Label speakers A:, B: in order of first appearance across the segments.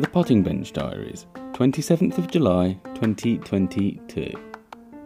A: The Potting Bench Diaries, 27th of July 2022.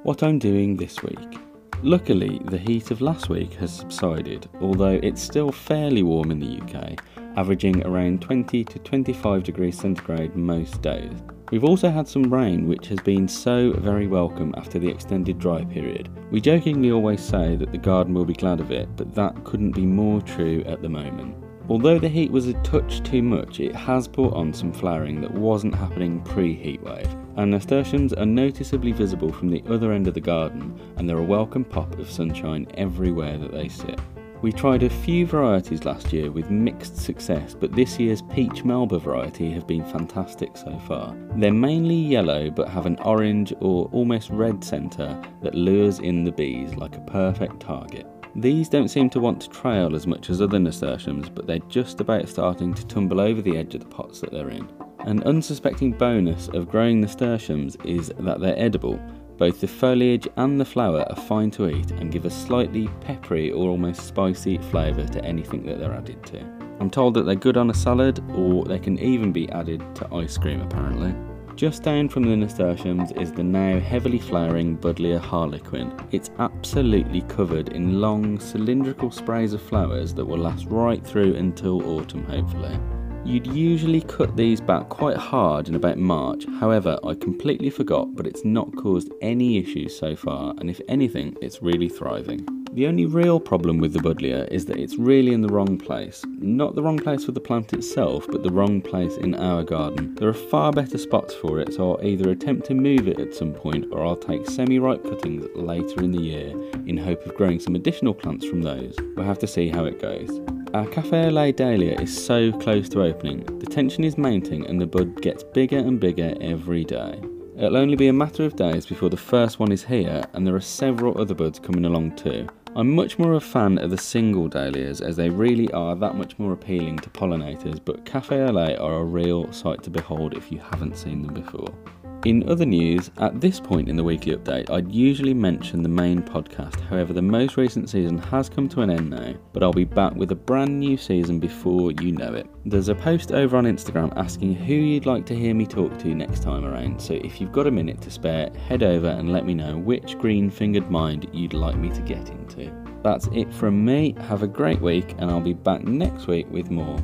A: What I'm doing this week. Luckily, the heat of last week has subsided, although it's still fairly warm in the UK, averaging around 20 to 25 degrees centigrade most days. We've also had some rain, which has been so very welcome after the extended dry period. We jokingly always say that the garden will be glad of it, but that couldn't be more true at the moment. Although the heat was a touch too much, it has brought on some flowering that wasn't happening pre heatwave, and nasturtiums are noticeably visible from the other end of the garden, and they're a welcome pop of sunshine everywhere that they sit. We tried a few varieties last year with mixed success, but this year's Peach Melba variety have been fantastic so far. They're mainly yellow but have an orange or almost red centre that lures in the bees like a perfect target. These don't seem to want to trail as much as other nasturtiums, but they're just about starting to tumble over the edge of the pots that they're in. An unsuspecting bonus of growing nasturtiums is that they're edible. Both the foliage and the flower are fine to eat and give a slightly peppery or almost spicy flavour to anything that they're added to. I'm told that they're good on a salad or they can even be added to ice cream apparently. Just down from the nasturtiums is the now heavily flowering Buddleia harlequin. It's absolutely covered in long cylindrical sprays of flowers that will last right through until autumn hopefully. You'd usually cut these back quite hard in about March, however, I completely forgot, but it's not caused any issues so far, and if anything, it's really thriving. The only real problem with the Buddleia is that it's really in the wrong place. Not the wrong place for the plant itself, but the wrong place in our garden. There are far better spots for it, so I'll either attempt to move it at some point or I'll take semi ripe cuttings later in the year in hope of growing some additional plants from those. We'll have to see how it goes. Our Cafe lait dahlia is so close to opening. The tension is mounting and the bud gets bigger and bigger every day. It'll only be a matter of days before the first one is here, and there are several other buds coming along too. I'm much more of a fan of the single dahlias as they really are that much more appealing to pollinators, but Cafe lait are a real sight to behold if you haven't seen them before. In other news, at this point in the weekly update, I'd usually mention the main podcast. However, the most recent season has come to an end now, but I'll be back with a brand new season before you know it. There's a post over on Instagram asking who you'd like to hear me talk to next time around, so if you've got a minute to spare, head over and let me know which green fingered mind you'd like me to get into. That's it from me. Have a great week, and I'll be back next week with more.